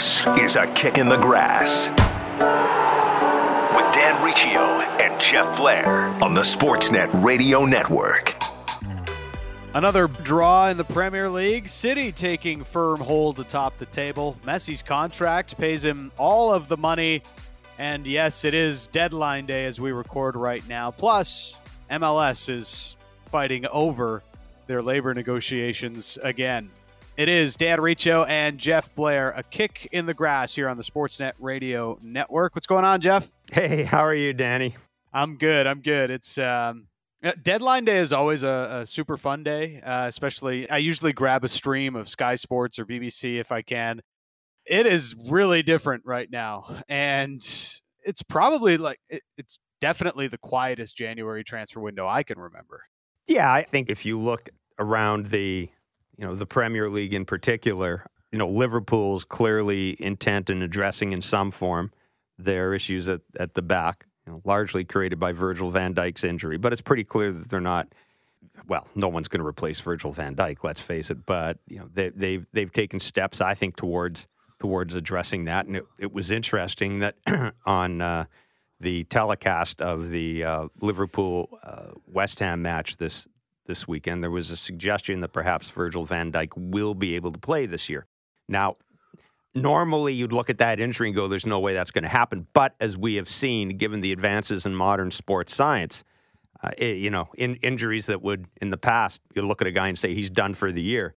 This is a kick in the grass with Dan Riccio and Jeff Blair on the Sportsnet Radio Network. Another draw in the Premier League. City taking firm hold atop the table. Messi's contract pays him all of the money. And yes, it is deadline day as we record right now. Plus, MLS is fighting over their labor negotiations again. It is Dan Riccio and Jeff Blair, a kick in the grass here on the Sportsnet Radio Network. What's going on, Jeff? Hey, how are you, Danny? I'm good. I'm good. It's um, deadline day is always a, a super fun day, uh, especially I usually grab a stream of Sky Sports or BBC if I can. It is really different right now, and it's probably like it, it's definitely the quietest January transfer window I can remember. Yeah, I think if you look around the you know, the Premier League in particular, you know, Liverpool's clearly intent in addressing in some form their issues at, at the back, you know, largely created by Virgil van Dijk's injury. But it's pretty clear that they're not. Well, no one's going to replace Virgil van Dijk, let's face it. But you know, they, they've they've taken steps, I think, towards towards addressing that. And it, it was interesting that on uh, the telecast of the uh, Liverpool uh, West Ham match this this weekend, there was a suggestion that perhaps Virgil van Dijk will be able to play this year. Now, normally you'd look at that injury and go, there's no way that's going to happen. But as we have seen, given the advances in modern sports science, uh, it, you know, in injuries that would in the past, you look at a guy and say he's done for the year.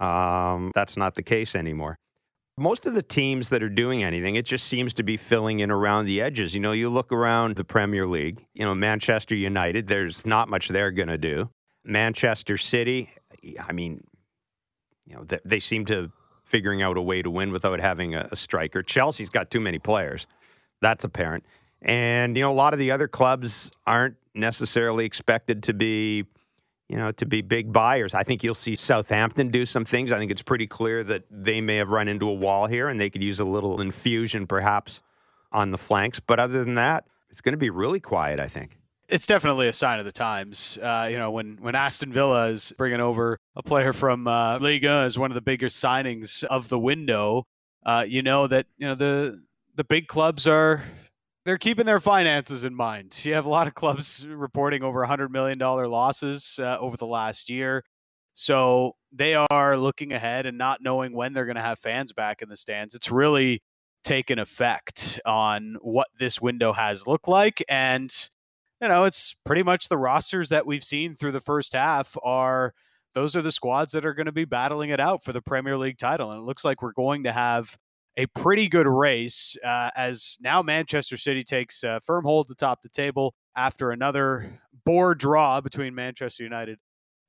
Um, that's not the case anymore. Most of the teams that are doing anything, it just seems to be filling in around the edges. You know, you look around the Premier League, you know, Manchester United, there's not much they're going to do. Manchester City, I mean, you know, they, they seem to figuring out a way to win without having a, a, striker. Chelsea's got too many players. That's apparent. And, you know, a lot of the other clubs aren't necessarily expected to be, you know, to be big buyers. I think you'll see Southampton do some things. I think it's pretty clear that they may have run into a wall here and they could use a little infusion perhaps on the flanks. But other than that, it's going to be really quiet, I think it's definitely a sign of the times. Uh, you know, when when Aston Villa is bringing over a player from uh, Liga as one of the biggest signings of the window, uh, you know that you know the the big clubs are they're keeping their finances in mind. You have a lot of clubs reporting over hundred million dollar losses uh, over the last year, so they are looking ahead and not knowing when they're going to have fans back in the stands. It's really taken effect on what this window has looked like and you know, it's pretty much the rosters that we've seen through the first half are those are the squads that are going to be battling it out for the Premier League title. And it looks like we're going to have a pretty good race uh, as now Manchester City takes uh, firm hold atop the table after another bore draw between Manchester United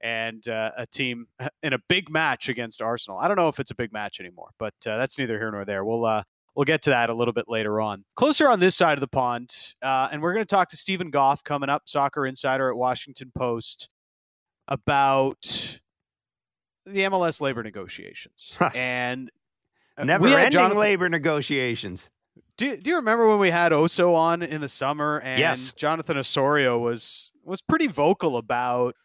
and uh, a team in a big match against Arsenal. I don't know if it's a big match anymore, but uh, that's neither here nor there. We'll uh, We'll get to that a little bit later on. Closer on this side of the pond, uh, and we're going to talk to Steven Goff coming up, soccer insider at Washington Post, about the MLS labor negotiations. and uh, never ending Jonathan, labor negotiations. Do, do you remember when we had Oso on in the summer and yes. Jonathan Osorio was was pretty vocal about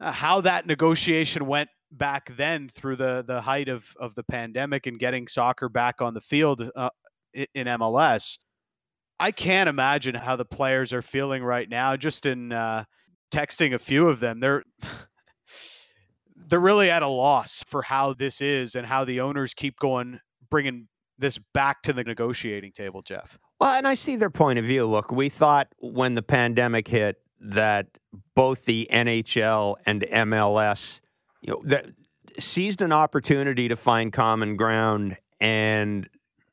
uh, how that negotiation went back then through the the height of of the pandemic and getting soccer back on the field uh, in MLS. I can't imagine how the players are feeling right now. Just in uh, texting a few of them, they're they're really at a loss for how this is and how the owners keep going, bringing this back to the negotiating table. Jeff. Well, and I see their point of view. Look, we thought when the pandemic hit that both the NHL and MLS you know, that seized an opportunity to find common ground and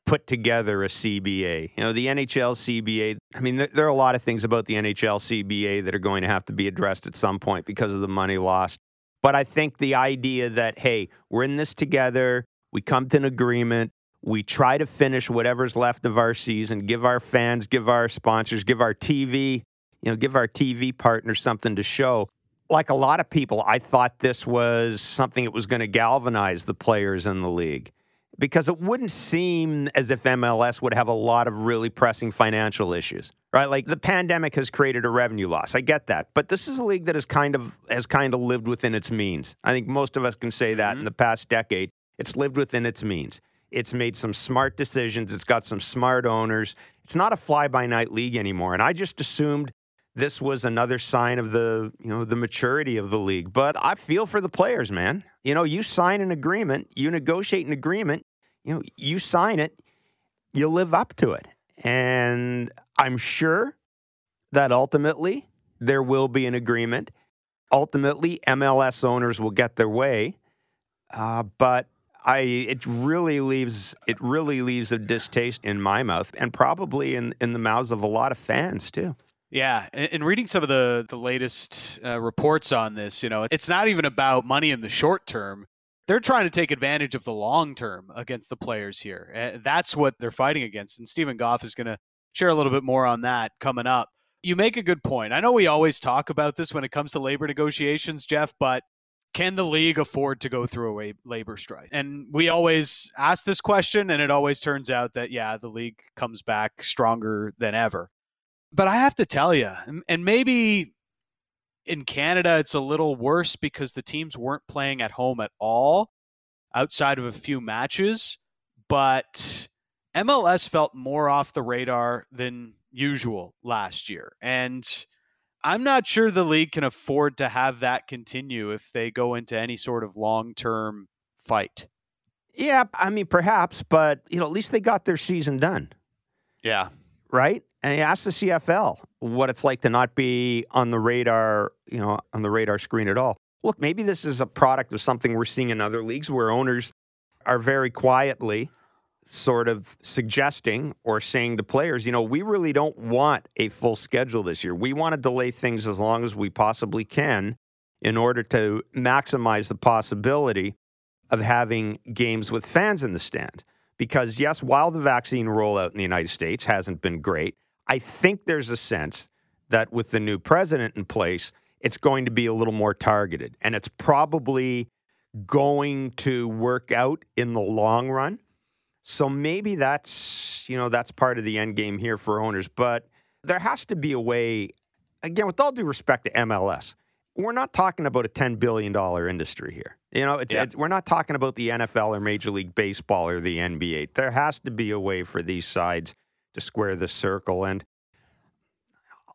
put together a CBA. You know, the NHL CBA, I mean, there, there, are a lot of things about the NHL CBA that are going to have to be addressed at some point because of the money lost. But I think the idea that, hey, we're in this together, we come to an agreement, we try to finish whatever's left of our season, give our fans, give our sponsors, give our TV, you know, give our TV partners something to show like a lot of people, I thought this was something that was going to galvanize the players in the league because it wouldn't seem as if MLS would have a lot of really pressing financial issues, right? Like the pandemic has created a revenue loss. I get that, but this is a league that has kind of has kind of lived within its means. I think most of us can say that mm-hmm. in the past decade, it's lived within its means. It's made some smart decisions. It's got some smart owners. It's not a fly by night league anymore. And I just assumed this was another sign of the, you know, the maturity of the league. But I feel for the players, man. You know, you sign an agreement, you negotiate an agreement, you know, you sign it, you live up to it. And I'm sure that ultimately there will be an agreement. Ultimately, MLS owners will get their way. Uh, but I it really leaves it really leaves a distaste in my mouth and probably in in the mouths of a lot of fans too. Yeah, and, reading some of the the latest uh, reports on this, you know, it's not even about money in the short term. They're trying to take advantage of the long term against the players here. Uh, that's what they're fighting against. And Steven Goff is going to share a little bit more on that coming up. You make a good point. I know we always talk about this when it comes to labor negotiations, Jeff, but can the league afford to go through a labor strike? And we always ask this question, and it always turns out that, yeah, the league comes back stronger than ever. But I have to tell you, and maybe in Canada, it's a little worse because the teams weren't playing at home at all outside of a few matches. But MLS felt more off the radar than usual last year. And I'm not sure the league can afford to have that continue if they go into any sort of long term fight. Yeah, I mean, perhaps, but you know, at least they got their season done. Yeah. Right? And ask the CFL what it's like to not be on the radar, you know, on the radar screen at all. Look, maybe this is a product of something we're seeing in other leagues where owners are very quietly sort of suggesting or saying to players, you know, we really don't want a full schedule this year. We want to delay things as long as we possibly can in order to maximize the possibility of having games with fans in the stands. Because, yes, while the vaccine rollout in the United States hasn't been great, I think there's a sense that with the new president in place, it's going to be a little more targeted. And it's probably going to work out in the long run so maybe that's you know that's part of the end game here for owners, but there has to be a way. Again, with all due respect to MLS, we're not talking about a ten billion dollar industry here. You know, it's, yeah. it's, we're not talking about the NFL or Major League Baseball or the NBA. There has to be a way for these sides to square the circle. And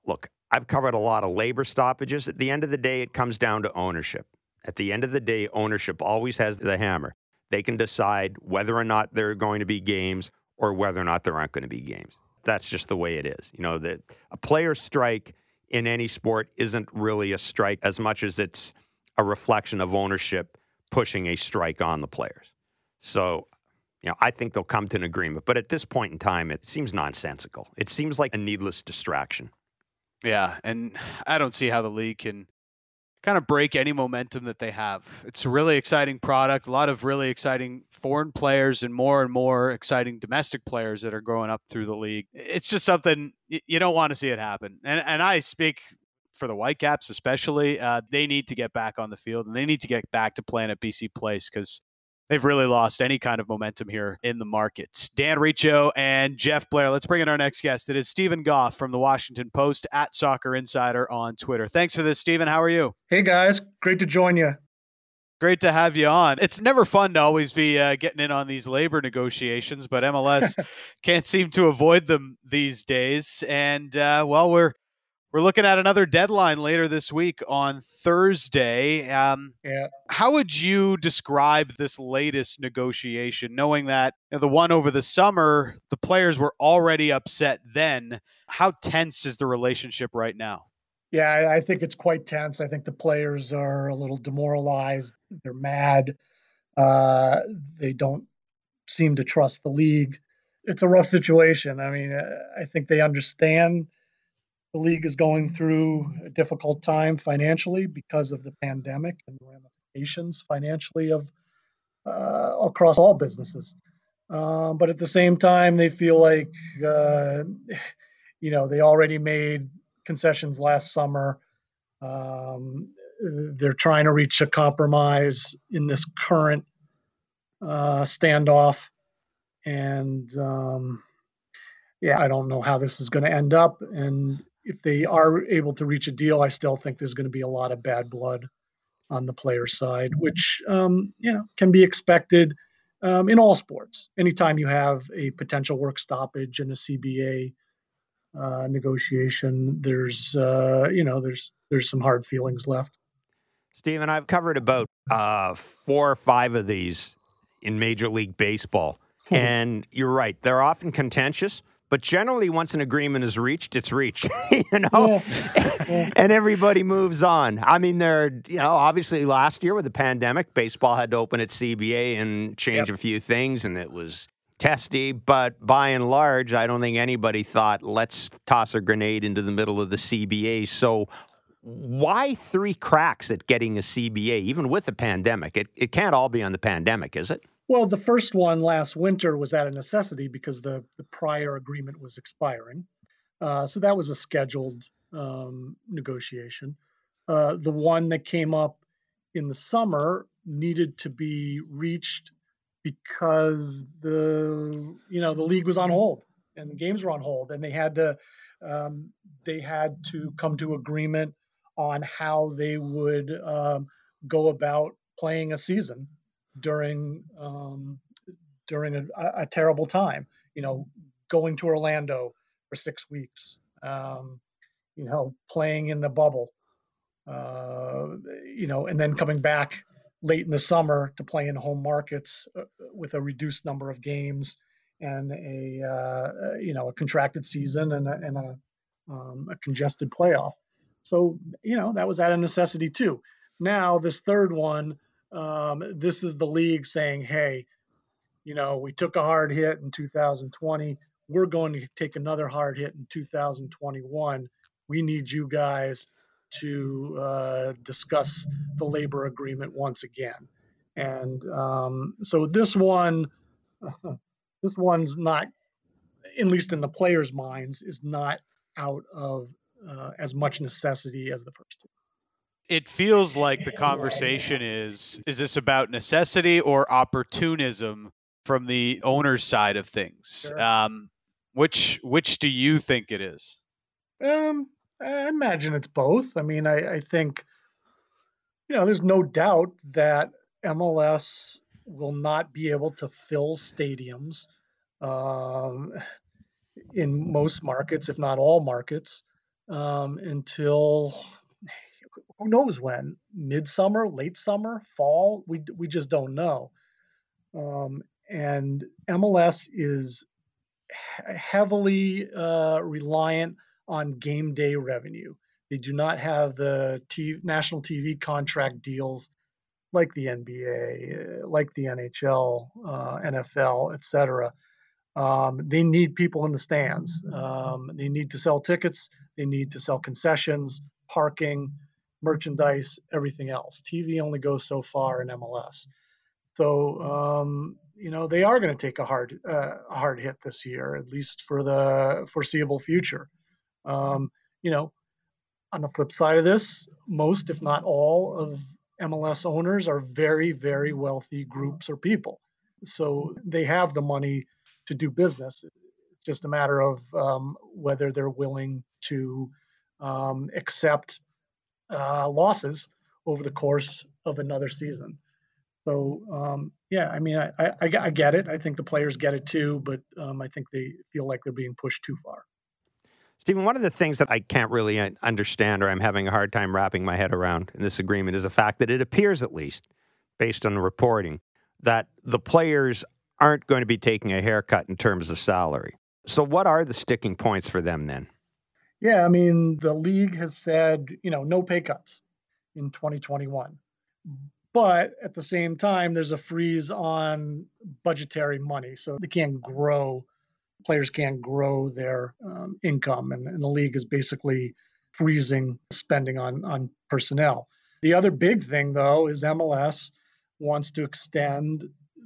look, I've covered a lot of labor stoppages. At the end of the day, it comes down to ownership. At the end of the day, ownership always has the hammer they can decide whether or not there are going to be games or whether or not there aren't going to be games. That's just the way it is. You know, that a player strike in any sport isn't really a strike as much as it's a reflection of ownership pushing a strike on the players. So, you know, I think they'll come to an agreement. But at this point in time, it seems nonsensical. It seems like a needless distraction. Yeah, and I don't see how the league can kind of break any momentum that they have. It's a really exciting product, a lot of really exciting foreign players and more and more exciting domestic players that are growing up through the league. It's just something you don't want to see it happen. And and I speak for the Whitecaps especially, uh, they need to get back on the field and they need to get back to playing at BC Place because they've really lost any kind of momentum here in the markets. Dan Riccio and Jeff Blair. Let's bring in our next guest. It is Steven Goff from the Washington Post at Soccer Insider on Twitter. Thanks for this, Steven. How are you? Hey, guys. Great to join you. Great to have you on. It's never fun to always be uh, getting in on these labor negotiations, but MLS can't seem to avoid them these days. And, uh, well, we're we're looking at another deadline later this week on Thursday. Um, yeah. How would you describe this latest negotiation, knowing that you know, the one over the summer, the players were already upset then? How tense is the relationship right now? Yeah, I think it's quite tense. I think the players are a little demoralized. They're mad. Uh, they don't seem to trust the league. It's a rough situation. I mean, uh, I think they understand the league is going through a difficult time financially because of the pandemic and the ramifications financially of uh, across all businesses. Um, but at the same time, they feel like uh, you know they already made concessions last summer. Um, they're trying to reach a compromise in this current uh, standoff, and um, yeah, I don't know how this is going to end up. And if they are able to reach a deal, I still think there's going to be a lot of bad blood on the player side, which um, you know can be expected. um, in all sports. Anytime you have a potential work stoppage in a CBA uh, negotiation, there's uh, you know there's there's some hard feelings left. Steven, I've covered about uh, four or five of these in Major League Baseball, and you're right; they're often contentious. But generally, once an agreement is reached, it's reached, you know, yeah. Yeah. and everybody moves on. I mean, there, you know, obviously last year with the pandemic, baseball had to open its CBA and change yep. a few things, and it was testy. But by and large, I don't think anybody thought, let's toss a grenade into the middle of the CBA. So, why three cracks at getting a CBA, even with the pandemic? It, it can't all be on the pandemic, is it? Well, the first one last winter was out of necessity because the, the prior agreement was expiring. Uh, so that was a scheduled um, negotiation. Uh, the one that came up in the summer needed to be reached because the you know the league was on hold and the games were on hold and they had to um, they had to come to agreement on how they would um, go about playing a season during um, during a, a, terrible time. You know, going to Orlando for six weeks. Um, you know, playing in the bubble. Uh, you know, and then coming back late in the summer to play in home markets uh, with a reduced number of games and a uh, you know a contracted season and a, and a, um, a congested playoff. So you know that was out of necessity too. Now this third one um, this is the league saying, hey, you know, we took a hard hit in 2020. We're going to take another hard hit in 2021. We need you guys to uh, discuss the labor agreement once again. And um, so this one, this one's not, at least in the players' minds, is not out of uh, as much necessity as the first two it feels like the conversation is is this about necessity or opportunism from the owner's side of things? Sure. um, which which do you think it is? Um i imagine it's both. I mean I, I think you know there's no doubt that mls will not be able to fill stadiums um, in most markets if not all markets um, until who knows when midsummer late summer fall we, we just don't know. Um, and mls is heavily uh, reliant on game day revenue. They do not have the TV, national tv contract deals like the nba like the nhl uh, nfl etc um, they need people in the stands. Um, they need to sell tickets. They need to sell concessions parking merchandise, everything else. TV only goes so far in MLS. So um, you know they are going to take a hard uh, a hard hit this year, at least for the foreseeable future. Um, you know, on the flip side of this, most, if not all, of MLS owners are very, very wealthy groups or people. So they have the money to do business. It's just a matter of um, whether they're willing to um, accept uh, losses over the course of another season. So um, yeah, I mean, I, I, I, get it. I think the players get it too, but um, I think they feel like they're being pushed too far. Steven, one of the things that I can't really understand or I'm having a hard time wrapping my head around in this agreement is the fact that it appears, at least based on the reporting, that the players aren't going to be taking a haircut in terms of salary. So, what are the sticking points for them then? Yeah, I mean, the league has said, you know, no pay cuts in 2021. But at the same time, there's a freeze on budgetary money. So they can't grow, players can't grow their um, income. And, and the league is basically freezing spending on, on personnel. The other big thing, though, is MLS wants to extend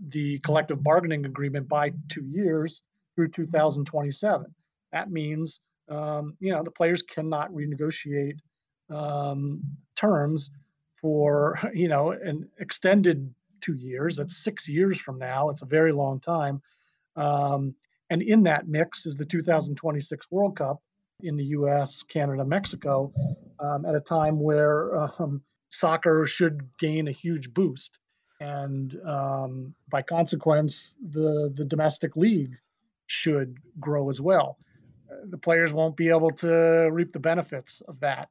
the collective bargaining agreement by two years through 2027. That means um, you know, the players cannot renegotiate um, terms for, you know, an extended two years. That's six years from now. It's a very long time. Um, and in that mix is the 2026 World Cup in the US, Canada, Mexico, um, at a time where um, soccer should gain a huge boost. and um, by consequence, the the domestic league should grow as well. The players won't be able to reap the benefits of that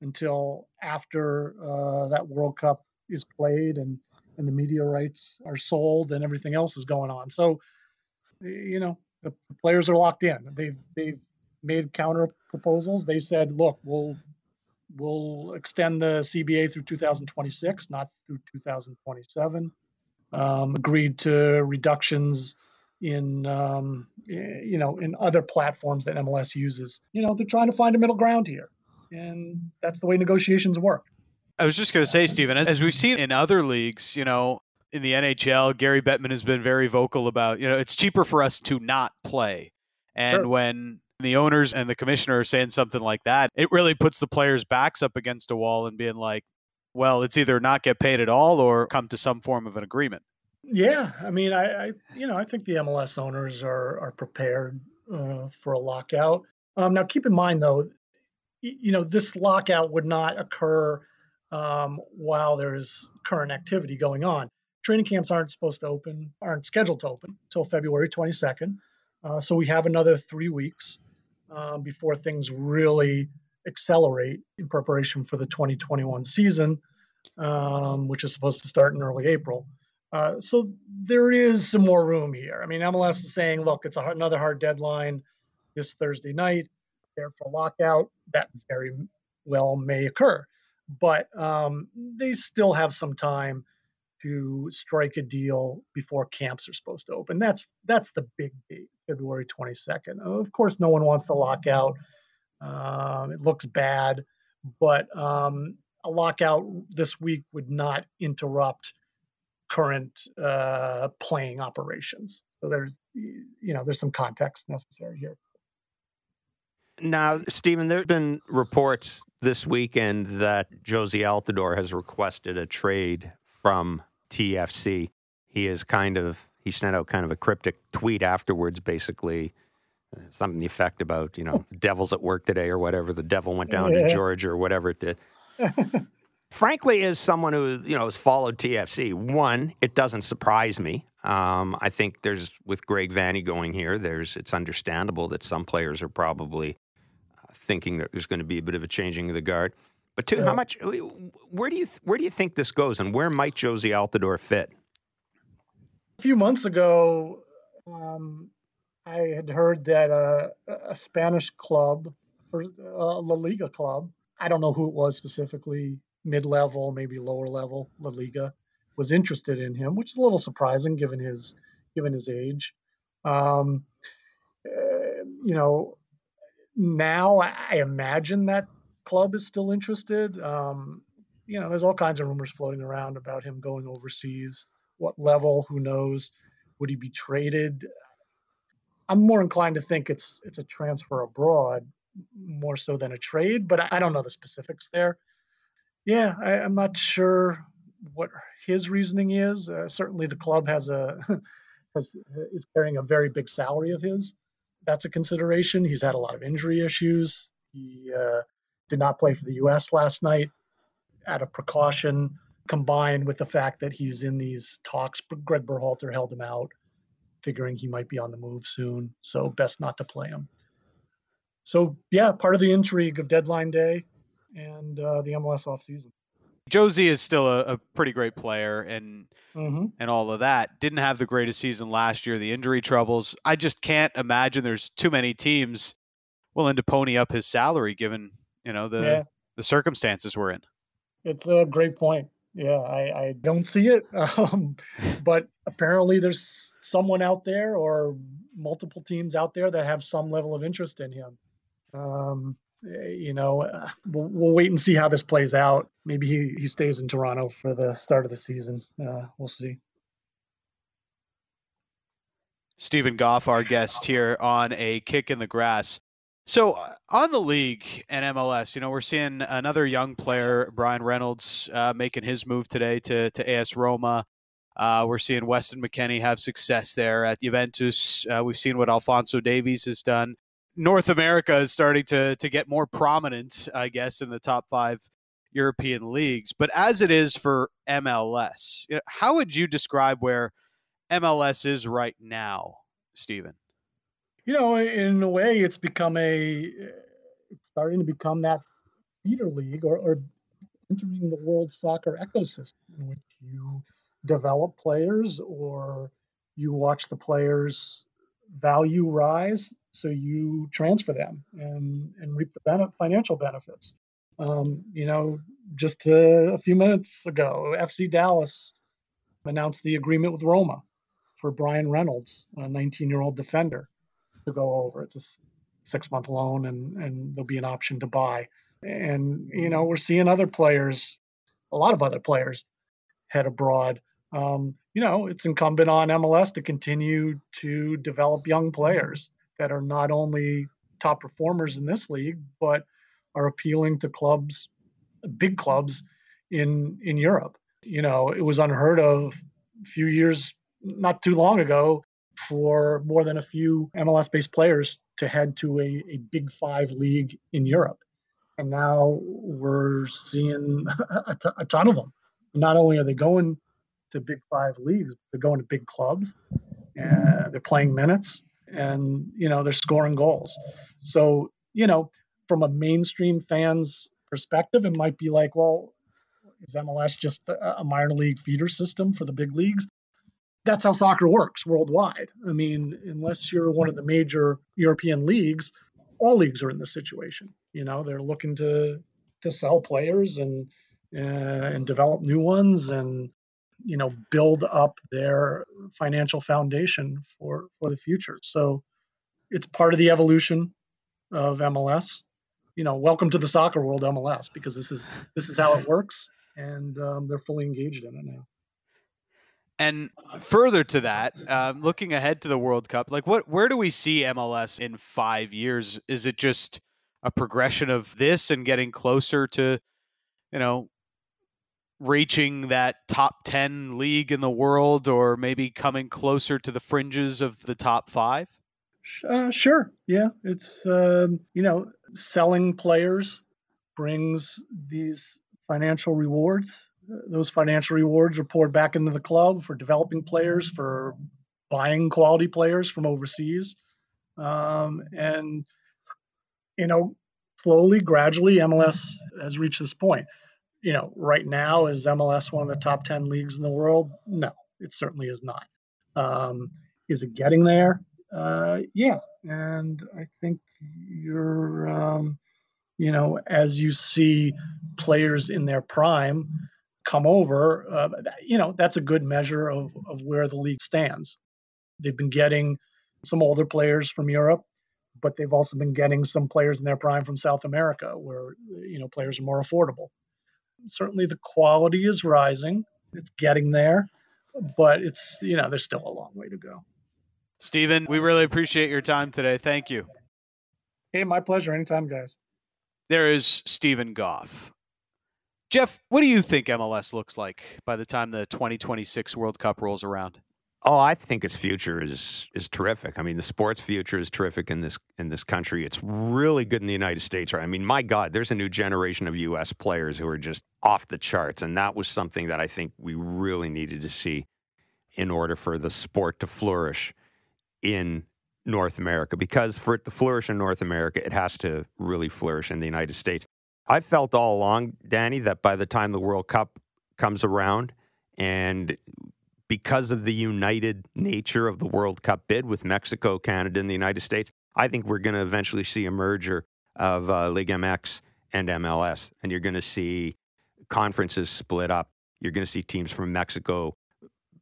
until after uh, that World Cup is played and and the media rights are sold and everything else is going on. So, you know, the players are locked in. They've they've made counter proposals. They said, look, we'll we'll extend the CBA through 2026, not through 2027. Um, agreed to reductions in um, you know in other platforms that MLS uses. You know, they're trying to find a middle ground here, and that's the way negotiations work. I was just going to say, Steven, as, as we've seen in other leagues, you know, in the NHL, Gary Bettman has been very vocal about, you know, it's cheaper for us to not play. And sure. when the owners and the commissioner are saying something like that, it really puts the players' backs up against a wall and being like, well, it's either not get paid at all or come to some form of an agreement. Yeah, I mean, I, I you know, I think the MLS owners are are prepared uh, for a lockout. Um, now, keep in mind though, you know, this lockout would not occur um, while there's current activity going on. Training camps aren't supposed to open, aren't scheduled to open until February 22nd. Uh, so we have another three weeks um, before things really accelerate in preparation for the 2021 season, um, which is supposed to start in early April. Uh, so there is some more room here. I mean, MLS is saying, look, it's another hard deadline this Thursday night. There for lockout, that very well may occur but um, they still have some time to strike a deal before camps are supposed to open. That's that's the big date, February 22nd. Of course, no one wants to lock out. Um, it looks bad, but um, a lockout this week would not interrupt current uh, playing operations. So there's you know there's some context necessary here. Now, Steven, there have been reports this weekend that Jozy Altidore has requested a trade from TFC. He is kind of he sent out kind of a cryptic tweet afterwards, basically uh, something the effect about you know devil's at work today or whatever. The devil went down yeah. to Georgia or whatever it did. Frankly, as someone who you know has followed TFC, one, it doesn't surprise me. Um, I think there's with Greg Vanney going here, there's it's understandable that some players are probably thinking that there's going to be a bit of a changing of the guard. But two, yeah. how much? Where do you where do you think this goes, and where might Jozy Altidore fit? A few months ago, um, I had heard that uh, a Spanish club, or uh, La Liga club, I don't know who it was specifically, mid level, maybe lower level, La Liga, was interested in him, which is a little surprising given his given his age. Um, uh, you know, now I imagine that club is still interested. Um, you know, there's all kinds of rumors floating around about him going overseas. What level? Who knows? Would he be traded? I'm more inclined to think it's it's a transfer abroad more so than a trade, but I, don't know the specifics there. Yeah, I, am not sure what his reasoning is. Uh, certainly, the club has a has, is carrying a very big salary of his that's a consideration. He's had a lot of injury issues. He uh, did not play for the U.S. last night out of precaution, combined with the fact that he's in these talks. Greg Berhalter held him out, figuring he might be on the move soon. So best not to play him. So yeah, part of the intrigue of deadline day and uh, the MLS offseason. Jozy is still a, a, pretty great player and mm-hmm. and all of that. Didn't have the greatest season last year. The injury troubles. I just can't imagine there's too many teams willing to pony up his salary given you know the yeah. the circumstances we're in. It's a great point. Yeah, I, I don't see it, um, but apparently there's someone out there or multiple teams out there that have some level of interest in him. Um, you know, uh, we'll, we'll wait and see how this plays out. Maybe he, he stays in Toronto for the start of the season. Uh, we'll see. Steven Goff, our guest here on a kick in the grass. So uh, on the league and MLS, you know, we're seeing another young player, Bryan Reynolds, uh, making his move today to to AS Roma. Uh, we're seeing Weston McKennie have success there at Juventus. Uh, we've seen what Alphonso Davies has done. North America is starting to to get more prominent, I guess, in the top five European leagues. But as it is for MLS, how would you describe where MLS is right now, Steven? You know, in a way, it's become a, it's starting to become that feeder league or, or entering the world soccer ecosystem in which you develop players or you watch the players value rise so you transfer them and and reap the financial benefits. Um, you know just a, a, few minutes ago fc dallas announced the agreement with roma for Bryan reynolds a 19 year old defender to go over. It's a six month loan and and there'll be an option to buy. And you know we're seeing other players a lot of other players head abroad. Um, you know, it's incumbent on MLS to continue to develop young players that are not only top performers in this league, but are appealing to clubs, big clubs in in Europe. You know, it was unheard of a few years, not too long ago, for more than a few MLS-based players to head to a, a Big Five league in Europe, and now we're seeing a, t- a ton of them. Not only are they going to Big Five leagues. They're going to big clubs, and they're playing minutes, and you know they're scoring goals. So you know, from a mainstream fan's perspective, it might be like, well, is MLS just a minor league feeder system for the big leagues? That's how soccer works worldwide. I mean, unless you're one of the major European leagues, all leagues are in this situation. You know, they're looking to to sell players and uh, and develop new ones and you know build up their financial foundation for for the future. So it's part of the evolution of mls you know welcome to the soccer world mls because this is this is how it works and um, they're fully engaged in it now. And further to that um, looking ahead to the world cup like what where do we see mls in five years? Is it just a progression of this and getting closer to you know reaching that top 10 league in the world or maybe coming closer to the fringes of the top five? Uh, sure. Yeah. It's, um, you know, selling players brings these financial rewards. Those financial rewards are poured back into the club for developing players, for buying quality players from overseas. Um, and, you know, slowly, gradually, MLS has reached this point you know, right now, is MLS one of the top 10 leagues in the world? No, it certainly is not. Um, is it getting there? Uh, yeah. And I think you're, um, you know, as you see players in their prime come over, uh, you know, that's a good measure of, of where the league stands. They've been getting some older players from Europe, but they've also been getting some players in their prime from South America where, you know, players are more affordable certainly the quality is rising. It's getting there, but it's, you know, there's still a long way to go. Steven, we really appreciate your time today. Thank you. Hey, my pleasure. Anytime, guys. There is Steven Goff. Jeff, what do you think MLS looks like by the time the 2026 World Cup rolls around? Oh, I think its future is is terrific. I mean, the sports future is terrific in this in this country. It's really good in the United States, right? I mean, my God, there's a new generation of U.S. players who are just off the charts, and that was something that I think we really needed to see in order for the sport to flourish in North America. Because for it to flourish in North America, it has to really flourish in the United States. I felt all along, Danny, that by the time the World Cup comes around and because of the united nature of the World Cup bid with Mexico, Canada, and the United States, I think we're going to eventually see a merger of uh, Liga MX and MLS, and you're going to see conferences split up. You're going to see teams from Mexico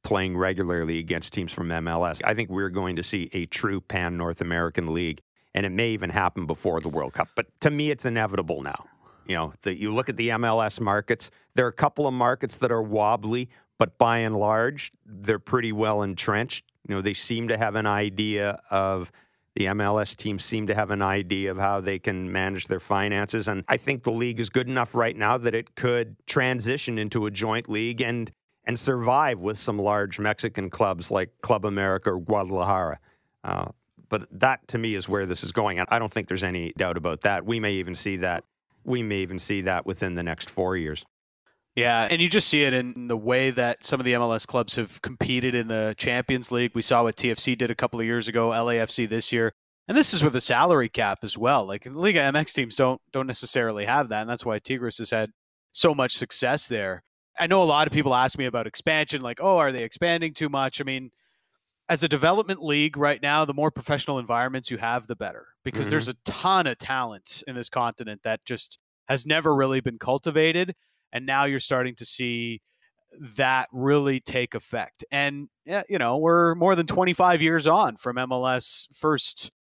playing regularly against teams from MLS. I think we're going to see a true pan North American league, and it may even happen before the World Cup. But to me, it's inevitable now. You know, that you look at the MLS markets, there are a couple of markets that are wobbly, but by and large, they're pretty well entrenched. You know, they seem to have an idea of the MLS teams seem to have an idea of how they can manage their finances. And I think the league is good enough right now that it could transition into a joint league and and survive with some large Mexican clubs like Club America or Guadalajara. Uh, but that to me is where this is going. And I don't think there's any doubt about that. We may even see that we may even see that within the next four years. Yeah, and you just see it in the way that some of the MLS clubs have competed in the Champions League. We saw what TFC did a couple of years ago, LAFC this year. And this is with a salary cap as well. Like Liga MX teams don't don't necessarily have that, and that's why Tigres has had so much success there. I know a lot of people ask me about expansion, like, oh, are they expanding too much? I mean, as a development league right now, the more professional environments you have, the better, because mm-hmm. there's a ton of talent in this continent that just has never really been cultivated, and now you're starting to see that really take effect. And you know, we're more than 25 years on from MLS first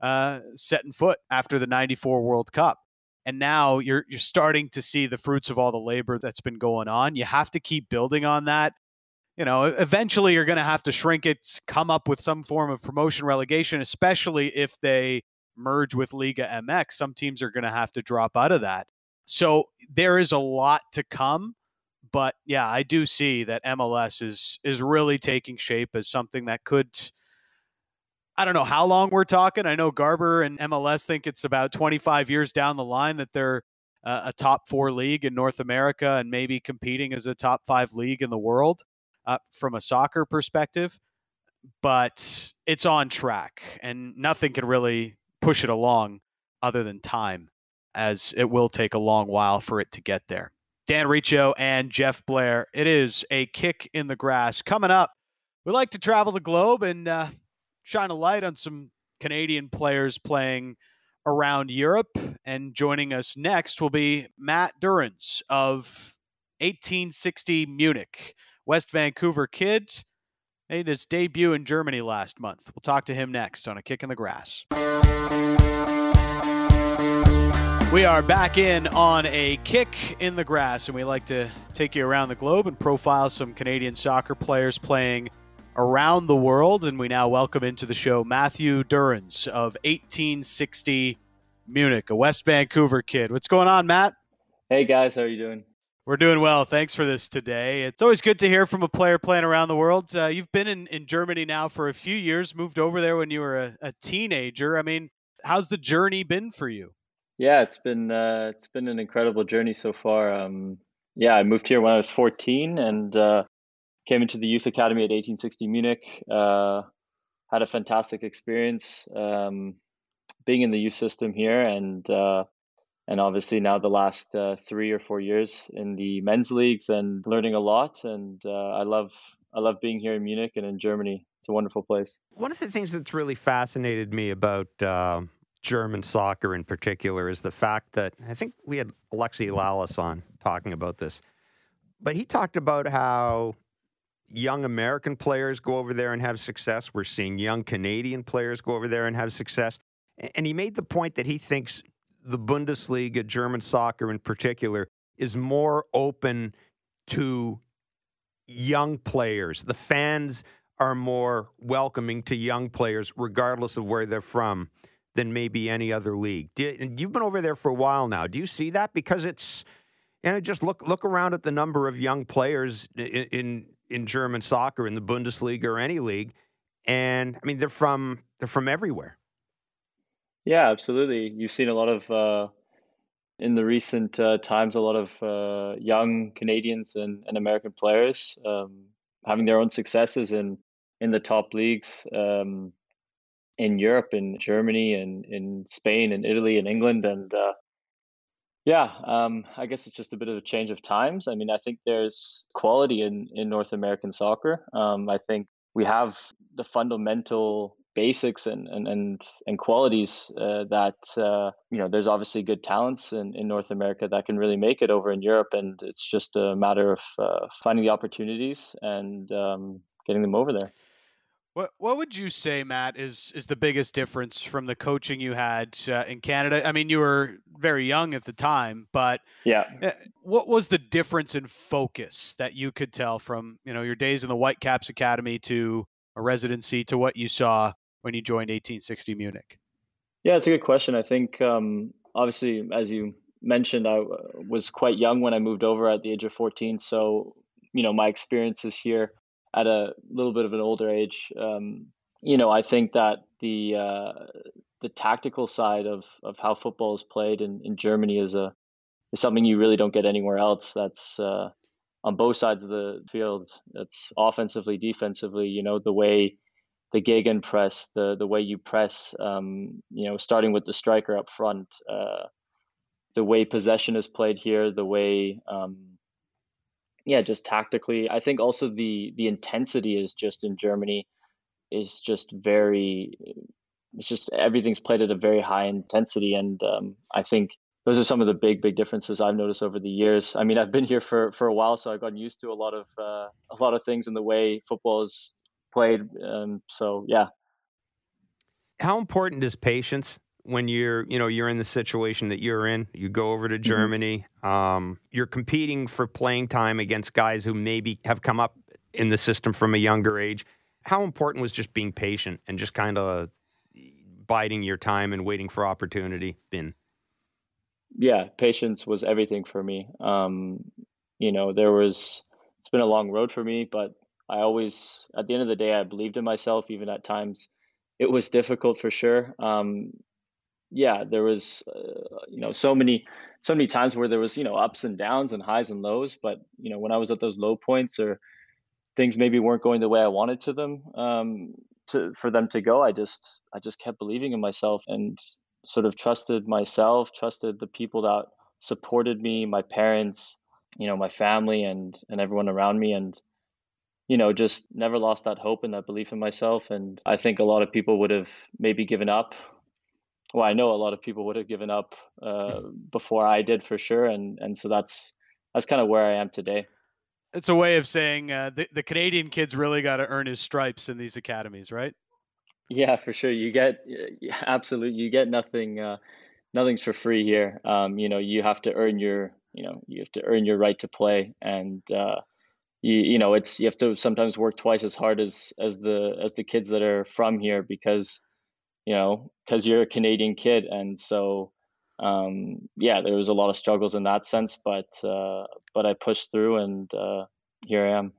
uh, setting foot after the 94 World Cup. And now you're you're starting to see the fruits of all the labor that's been going on. You have to keep building on that. You know, eventually you're going to have to shrink it, come up with some form of promotion relegation, especially if they merge with Liga MX. Some teams are going to have to drop out of that. So there is a lot to come, but yeah, I do see that MLS is is really taking shape as something that could I don't know how long we're talking. I know Garber and MLS think it's about 25 years down the line that they're uh, a top four league in North America and maybe competing as a top five league in the world uh, from a soccer perspective. But it's on track, and nothing can really push it along other than time, as it will take a long while for it to get there. Dan Riccio and Jeff Blair. It is a kick in the grass coming up. We like to travel the globe and uh, shine a light on some Canadian players playing around Europe. And joining us next will be Matt Durrans of 1860 Munich, West Vancouver kid. Made his debut in Germany last month. We'll talk to him next on A Kick in the Grass. We are back in on a kick in the grass, and we like to take you around the globe and profile some Canadian soccer players playing around the world. And we now welcome into the show Matthew Durrans of 1860 Munich, a West Vancouver kid. What's going on, Matt? Hey, guys. How are you doing? We're doing well. Thanks for this today. It's always good to hear from a player playing around the world. Uh, you've been in, in Germany now for a few years, moved over there when you were a, a teenager. I mean, how's the journey been for you? Yeah, it's been uh, it's been an incredible journey so far. Um, yeah, I moved here when I was 14, and uh, came into the youth academy at 1860 Munich. Uh, had a fantastic experience um, being in the youth system here, and uh, and obviously now the last uh, three or four years in the men's leagues and learning a lot. And uh, I love I love being here in Munich and in Germany. It's a wonderful place. One of the things that's really fascinated me about German soccer in particular is the fact that I think we had Alexi Lalas on talking about this, but he talked about how young American players go over there and have success. We're seeing young Canadian players go over there and have success. And he made the point that he thinks the Bundesliga, German soccer in particular, is more open to young players. The fans are more welcoming to young players, regardless of where they're from, than maybe any other league. You've been over there for a while now. Do you see that? Because it's, you know, just look look around at the number of young players in, in in German soccer in the Bundesliga or any league, and I mean they're from they're from everywhere. Yeah, absolutely. You've seen a lot of uh, in the recent uh, times a lot of uh, young Canadians and, and American players um, having their own successes in in the top leagues um, in Europe, in Germany, and in Spain, and Italy, and England, and uh, yeah, um, I guess it's just a bit of a change of times. I mean, I think there's quality in, in North American soccer. Um, I think we have the fundamental basics and and and, and qualities uh, that uh, you know. There's obviously good talents in, in North America that can really make it over in Europe, and it's just a matter of uh, finding the opportunities and um, getting them over there. What what would you say, Matt, is is the biggest difference from the coaching you had uh, in Canada? I mean, you were very young at the time, but yeah, eh, what was the difference in focus that you could tell from you know your days in the Whitecaps Academy to a residency to what you saw when you joined 1860 Munich? Yeah, it's a good question. I think um, obviously, as you mentioned, I was quite young when I moved over at the age of 14, so you know my experiences here at a little bit of an older age. Um, you know, I think that the uh, the tactical side of of how football is played in, in Germany is a is something you really don't get anywhere else. That's uh, on both sides of the field. That's offensively, defensively. You know the way the gegen press, the the way you press. Um, you know, starting with the striker up front. Uh, the way possession is played here, the way um, yeah, just tactically. I think also the the intensity is just in Germany is just very. It's just everything's played at a very high intensity, and um, I think those are some of the big big differences I've noticed over the years. I mean, I've been here for for a while, so I've gotten used to a lot of uh, a lot of things in the way football is played. Um, so yeah. How important is patience when you're you know you're in the situation that you're in you go over to mm-hmm. germany mm-hmm. um, you're competing for playing time against guys who maybe have come up in the system from a younger age how important was just being patient and just kind of biding your time and waiting for opportunity been yeah patience was everything for me um, you know there was it's been a long road for me but i always at the end of the day i believed in myself even at times it was difficult for sure um, yeah, there was uh, you know so many so many times where there was you know ups and downs and highs and lows. But you know when I was at those low points or things maybe weren't going the way I wanted to them um, to for them to go, I just I just kept believing in myself and sort of trusted myself, trusted the people that supported me, my parents, you know, my family and and everyone around me and you know just never lost that hope and that belief in myself and i think a lot of people would have maybe given up well, I know a lot of people would have given up uh, before I did for sure, and and so that's that's kind of where I am today. It's a way of saying uh, the the Canadian kid's really got to earn his stripes in these academies, right? Yeah, for sure. You get absolutely. You get nothing. Uh, nothing's for free here. Um, you know, you have to earn your. You know, you have to earn your right to play, and uh, you you know, it's you have to sometimes work twice as hard as as the as the kids that are from here because you know, because you're a Canadian kid, and so um, yeah, there was a lot of struggles in that sense, but uh, but I pushed through, and uh, here I am.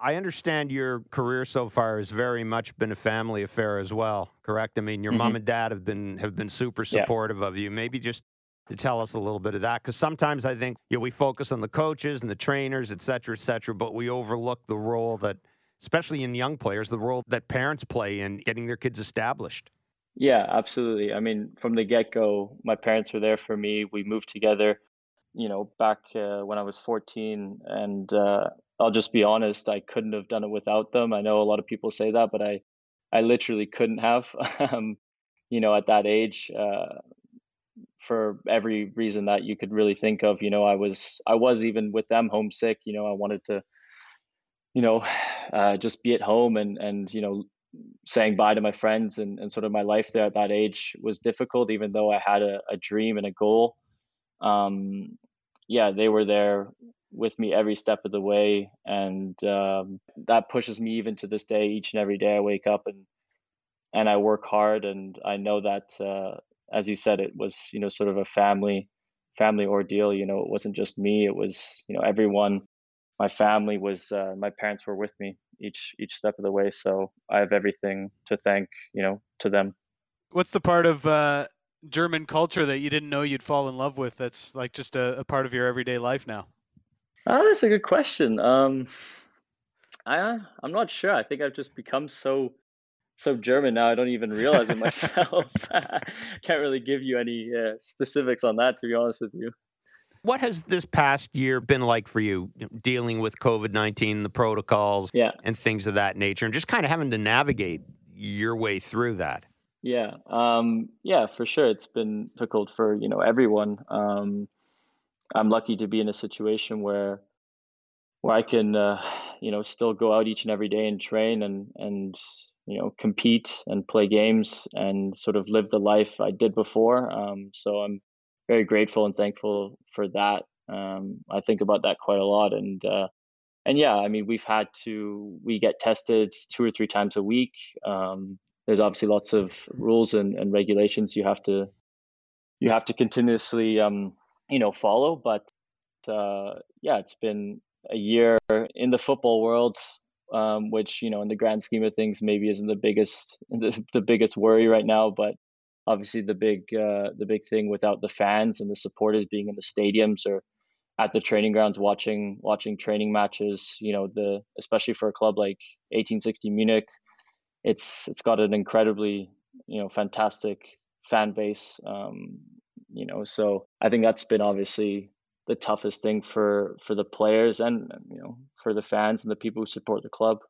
I understand your career so far has very much been a family affair as well, correct? I mean, your mm-hmm. mom and dad have been have been super supportive yeah. of you. Maybe just to tell us a little bit of that, because sometimes I think you know, we focus on the coaches and the trainers, et cetera, et cetera, but we overlook the role that, especially in young players, the role that parents play in getting their kids established. Yeah, absolutely. I mean, from the get go, my parents were there for me. We moved together, you know, back uh, when I was 14. And uh, I'll just be honest, I couldn't have done it without them. I know a lot of people say that, but I, I literally couldn't have, um, you know, at that age. Uh, for every reason that you could really think of you know i was i was even with them homesick you know i wanted to you know uh, just be at home and and you know saying bye to my friends and, and sort of my life there at that age was difficult, even though I had a, a dream and a goal. Um, yeah, they were there with me every step of the way. And um, that pushes me even to this day. Each and every day I wake up and, and I work hard. And I know that, uh, as you said, it was, you know, sort of a family, family ordeal. You know, it wasn't just me, it was, you know, everyone my family was uh, my parents were with me each each step of the way so i have everything to thank you know to them. What's the part of uh, german culture that you didn't know you'd fall in love with that's like just a, a part of your everyday life now? Oh that's a good question. Um i i'm not sure. I think i've just become so so german now i don't even realize it myself. Can't really give you any uh, specifics on that to be honest with you what has this past year been like for you, dealing with COVID 19, the protocols, yeah. and things of that nature, and just kind of having to navigate your way through that? Yeah, um, yeah, for sure. It's been difficult for you know everyone. Um, I'm lucky to be in a situation where where I can uh, you know still go out each and every day and train and and you know compete and play games and sort of live the life I did before. Um, so I'm very grateful and thankful for that. Um, I think about that quite a lot, and uh, and yeah, I mean, we've had to we get tested two or three times a week. Um, there's obviously lots of rules and, and regulations you have to you have to continuously um, you know follow. But uh, yeah, it's been a year in the football world, um, which you know in the grand scheme of things maybe isn't the biggest the, the biggest worry right now, but obviously the big uh, the big thing without the fans and the supporters being in the stadiums or at the training grounds watching watching training matches. You know, the especially for a club like 1860 Munich, it's it's got an incredibly you know fantastic fan base. Um, you know, so I think that's been obviously the toughest thing for for the players and you know for the fans and the people who support the club.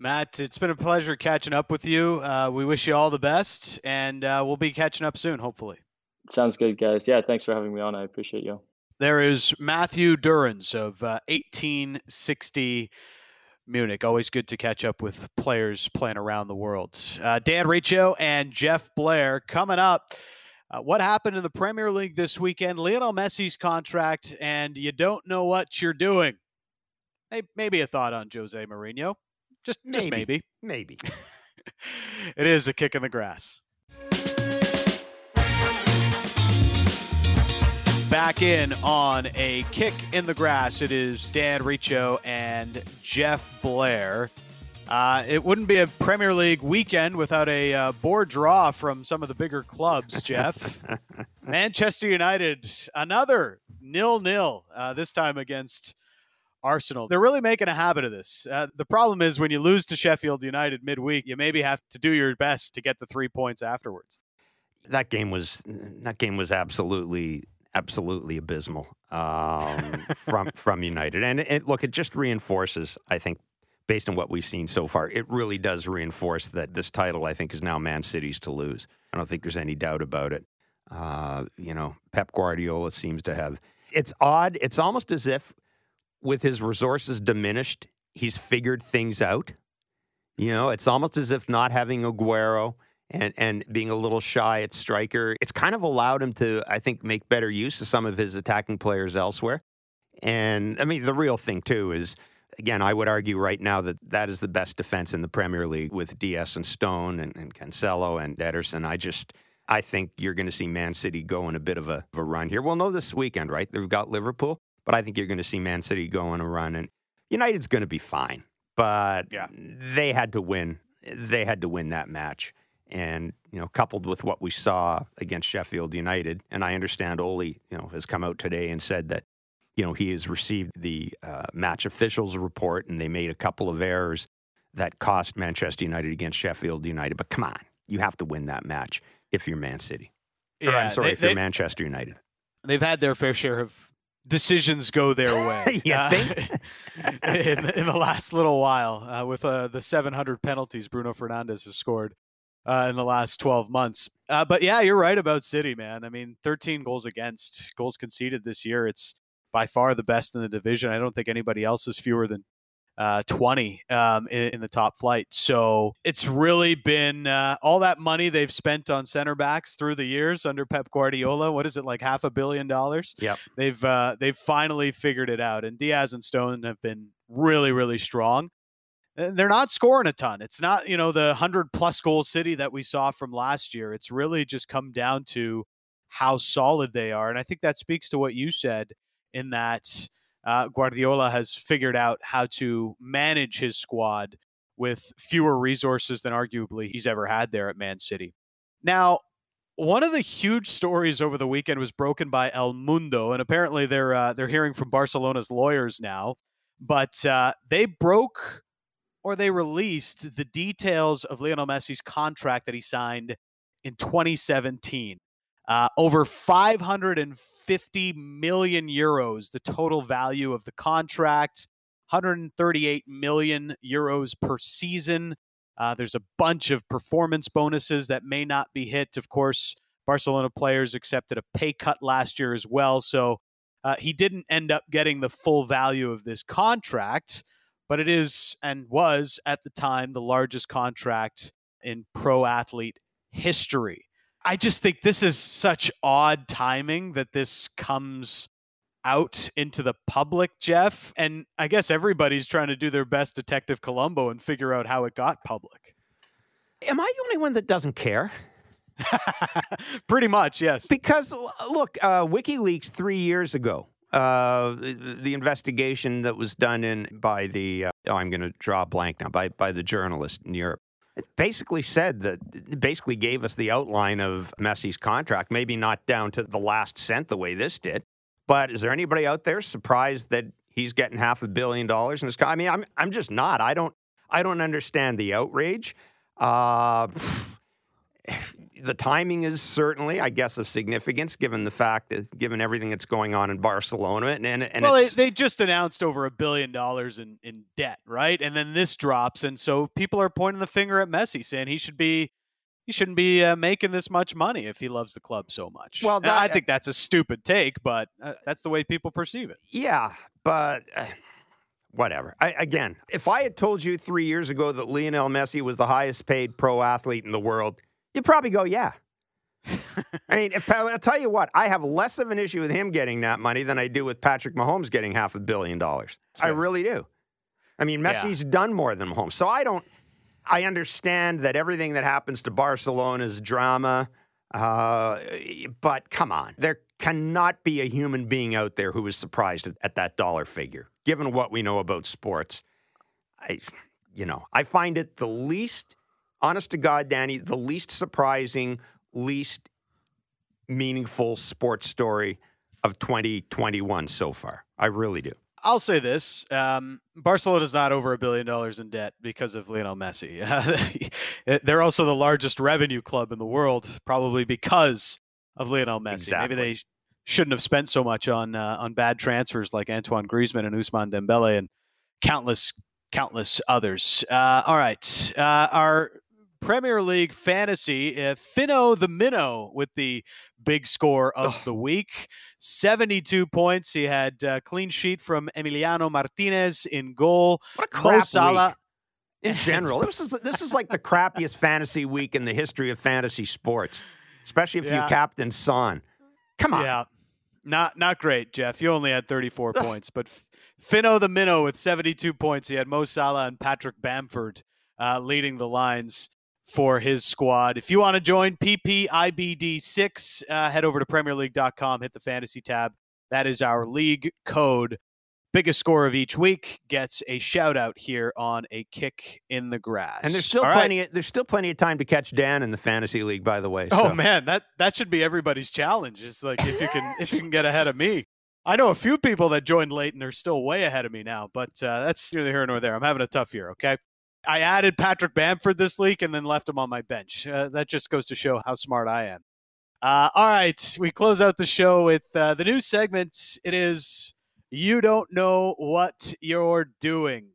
Matt, it's been a pleasure catching up with you. Uh, we wish you all the best, and uh, we'll be catching up soon, hopefully. Sounds good, guys. Yeah, thanks for having me on. I appreciate you. There is Matthew Durrans of uh, 1860 Munich. Always good to catch up with players playing around the world. Uh, Dan Riccio and Jeff Blair coming up. Uh, what happened in the Premier League this weekend? Lionel Messi's contract, and you don't know what you're doing. Hey, maybe a thought on Jose Mourinho. Just, maybe. just maybe. Maybe. it is a kick in the grass. Back in on a kick in the grass. It is Dan Riccio and Jeff Blair. Uh, it wouldn't be a Premier League weekend without a uh, board draw from some of the bigger clubs, Jeff. Manchester United, another nil nil, uh, this time against Arsenal. They're really making a habit of this. Uh, the problem is when you lose to Sheffield United midweek, you maybe have to do your best to get the three points afterwards. That game was that game was absolutely absolutely abysmal um, from from United, and it, look, it just reinforces, I think, based on what we've seen so far, it really does reinforce that this title, I think, is now Man City's to lose. I don't think there's any doubt about it. Uh, you know, Pep Guardiola seems to have. It's odd. It's almost as if, with his resources diminished, he's figured things out. You know, it's almost as if not having Aguero and and being a little shy at striker, it's kind of allowed him to, I think, make better use of some of his attacking players elsewhere. And I mean, the real thing too is again, I would argue right now that that is the best defense in the Premier League with Dias and Stone and, and Cancelo and Ederson. I just, I think you're going to see Man City go in a bit of a, of a run here. We'll know this weekend, right? They've got Liverpool, but I think you're going to see Man City go on a run, and United's going to be fine. But yeah. they had to win. They had to win that match. And, you know, coupled with what we saw against Sheffield United, and I understand Ole, you know, has come out today and said that you know, he has received the uh, match officials report, and they made a couple of errors that cost Manchester United against Sheffield United. But come on, you have to win that match if you're Man City. Yeah, or, I'm sorry, they, if you're they, Manchester United. They've had their fair share of decisions go their way. yeah, uh, in, in, the last little while, uh, with uh, the 700 penalties Bruno Fernandes has scored uh, in the last 12 months. Uh, but yeah, you're right about City, man. I mean, 13 goals against, goals conceded this year. It's by far the best in the division. I don't think anybody else is fewer than uh, 20 um, in, in, the top flight. So it's really been uh, all that money they've spent on center backs through the years under Pep Guardiola. What is it like half a billion dollars? Yeah, They've uh, they've finally figured it out, and Dias and Stone have been really really strong. They're not scoring a ton. It's not you know the hundred plus goal city that we saw from last year. It's really just come down to how solid they are, and I think that speaks to what you said in that uh, Guardiola has figured out how to manage his squad with fewer resources than arguably he's ever had there at Man City. Now, one of the huge stories over the weekend was broken by El Mundo, and apparently they're uh, they're hearing from Barcelona's lawyers now. But uh, they broke or they released the details of Lionel Messi's contract that he signed in 2017. Uh, over 550 50 million euros, the total value of the contract, 138 million euros per season. Uh, there's a bunch of performance bonuses that may not be hit. Of course, Barcelona players accepted a pay cut last year as well. So uh, he didn't end up getting the full value of this contract, but it is and was at the time the largest contract in pro athlete history. I just think this is such odd timing that this comes out into the public, Jeff. And I guess everybody's trying to do their best Detective Columbo and figure out how it got public. Am I the only one that doesn't care? Pretty much, yes. Because look, uh, WikiLeaks three years ago, uh, the, the, investigation that was done in by the uh, oh, I'm going to draw a blank now by by the journalist in Europe basically said that basically gave us the outline of Messi's contract, maybe not down to the last cent the way this did. But is there anybody out there surprised that he's getting half a billion dollars in his I mean, I'm I'm just not. I don't I don't understand the outrage. Uh, the timing is certainly, I guess, of significance given the fact that, given everything that's going on in Barcelona. And, and, and well, they, just announced over a billion dollars in, in debt, right? And then this drops. And so people are pointing the finger at Messi saying he should be. He shouldn't be uh, making this much money if he loves the club so much. Well, that, I think that's a stupid take, but uh, that's the way people perceive it. Yeah, but uh, whatever. I, again, if I had told you three years ago that Lionel Messi was the highest paid pro athlete in the world, you'd probably go, yeah. I mean, if, I'll tell you what, I have less of an issue with him getting that money than I do with Patrick Mahomes getting half a billion dollars. I really do. I mean, Messi's yeah. done more than Mahomes. So I don't, I understand that everything that happens to Barcelona is drama. Uh, but come on, there cannot be a human being out there who is surprised at, at that dollar figure, given what we know about sports. I, you know, I find it the least honest to God, Danny, the least surprising, least meaningful sports story of 2021 so far. I really do. I'll say this: um, Barcelona's not over a billion dollars in debt because of Lionel Messi. They're also the largest revenue club in the world, probably because of Lionel Messi. Exactly. Maybe they shouldn't have spent so much on uh, on bad transfers like Antoine Griezmann and Ousmane Dembele and countless countless others. Uh, all right, uh, our Premier League fantasy. Uh, Finno the Minnow with the big score of the week 72 points. He had a clean sheet from Emiliano Martinez in goal. What a crap Mo Salah. Week. In general, this is this is like the crappiest fantasy week in the history of fantasy sports, especially if yeah. you captain Son. Come on. Yeah. Not not great, Jeff. You only had 34 points, but Finno the Minnow with 72 points. He had Mo Salah and Patrick Bamford uh, leading the lines for his squad. If you want to join PPIBD6, uh, head over to PremierLeague.com, hit the fantasy tab. That is our league code. Biggest score of each week gets a shout out here on a kick in the grass. And there's still All plenty. Right. Of, there's still plenty of time to catch Dan in the fantasy league. By the way. Oh man, that that should be everybody's challenge. It's like if you can if you can get ahead of me. I know a few people that joined late and are still way ahead of me now, but uh, that's neither here nor there. I'm having a tough year. Okay. I added Patrick Bamford this week and then left him on my bench. Uh, that just goes to show how smart I am. Uh, all right, we close out the show with uh, the new segment. It is You Don't Know What You're Doing.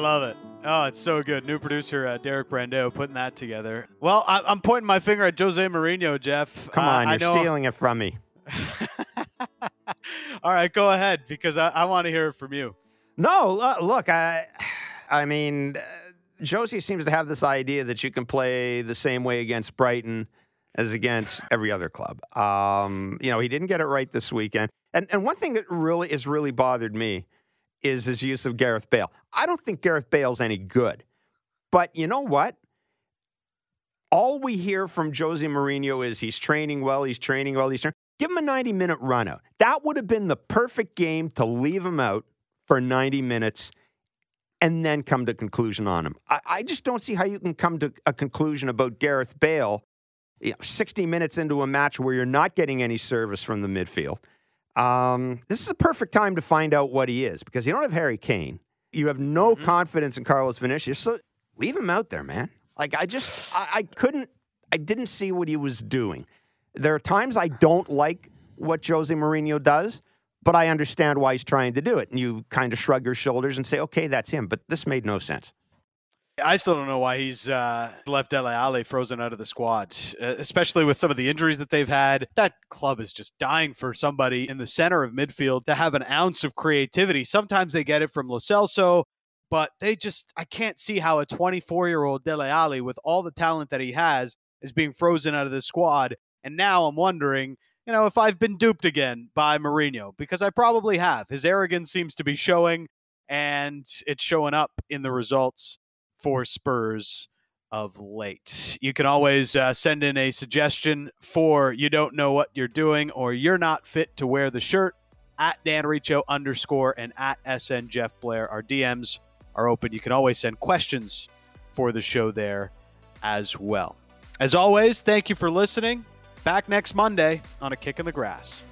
Love it. Oh, it's so good. New producer uh, Derek Brando putting that together. Well, I, am pointing my finger at Jose Mourinho, Jeff. Come on, uh, you're stealing it from me. All right, go ahead because I, I want to hear it from you. No, look, I, I mean, uh, Jose seems to have this idea that you can play the same way against Brighton as against every other club. Um, you know, he didn't get it right this weekend. And and one thing that really has really bothered me is his use of Gareth Bale. I don't think Gareth Bale's any good. But you know what? All we hear from Jose Mourinho is he's training well, he's training well, he's training. Give him a 90 minute run out. That would have been the perfect game to leave him out for 90 minutes and then come to conclusion on him. I, I just don't see how you can come to a conclusion about Gareth Bale you know, 60 minutes into a match where you're not getting any service from the midfield. Um, this is a perfect time to find out what he is because you don't have Harry Kane. You have no mm-hmm. confidence in Carlos Vinicius. So leave him out there, man. Like, I just, I, I couldn't, I didn't see what he was doing. There are times I don't like what Jose Mourinho does, but I understand why he's trying to do it. And you kind of shrug your shoulders and say, okay, that's him. But this made no sense. I still don't know why he's uh, left Dele Alli frozen out of the squad, especially with some of the injuries that they've had. That club is just dying for somebody in the center of midfield to have an ounce of creativity. Sometimes they get it from Lo Celso, but they just, I can't see how a 24 year old Dele Alli, with all the talent that he has, is being frozen out of the squad And now I'm wondering, you know, if I've been duped again by Mourinho, because I probably have. His arrogance seems to be showing, and it's showing up in the results for Spurs of late. You can always uh, send in a suggestion for you don't know what you're doing or you're not fit to wear the shirt at Dan Riccio underscore and at SN Jeff Blair. Our DMs are open. You can always send questions for the show there as well. As always, thank you for listening. Back next Monday on A Kick in the Grass.